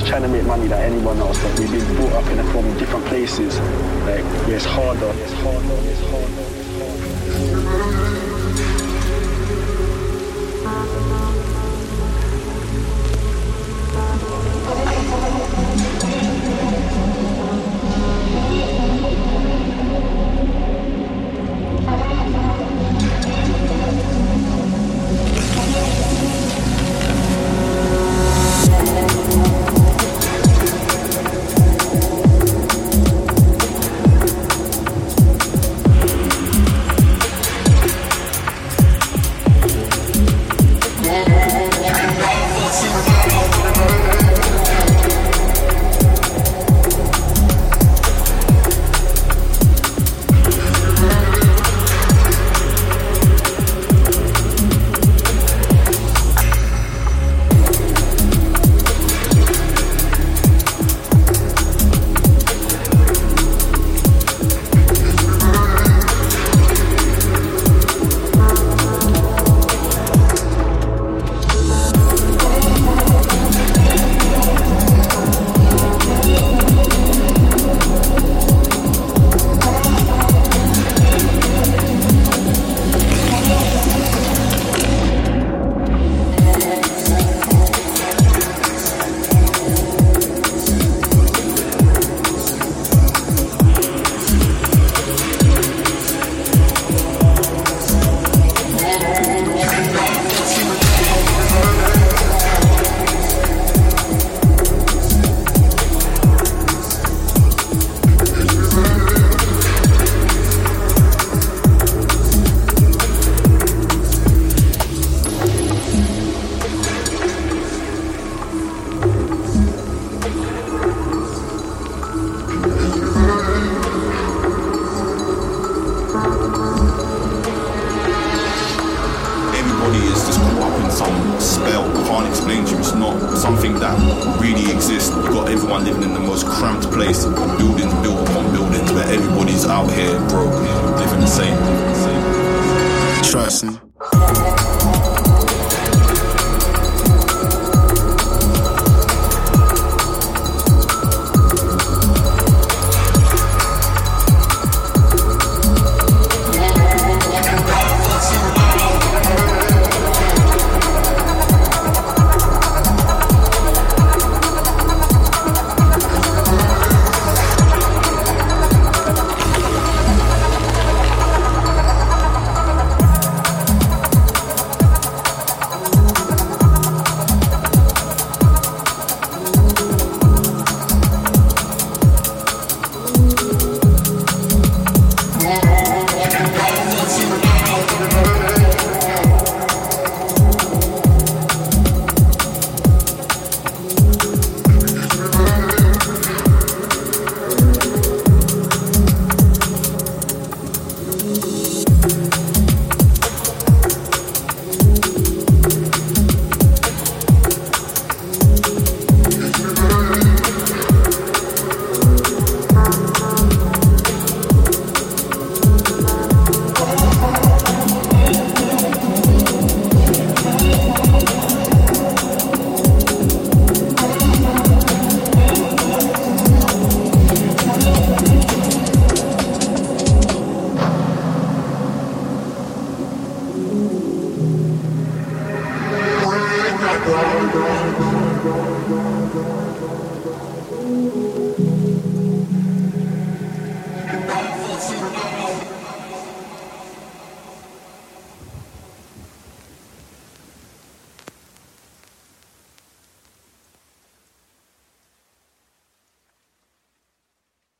just trying to make money like anyone else. Like we've been brought up in a from different places, like it's harder, it's harder, it's harder. It's not something that really exists. You got everyone living in the most cramped place, buildings built upon buildings, where everybody's out here broke, living the same. Trust me.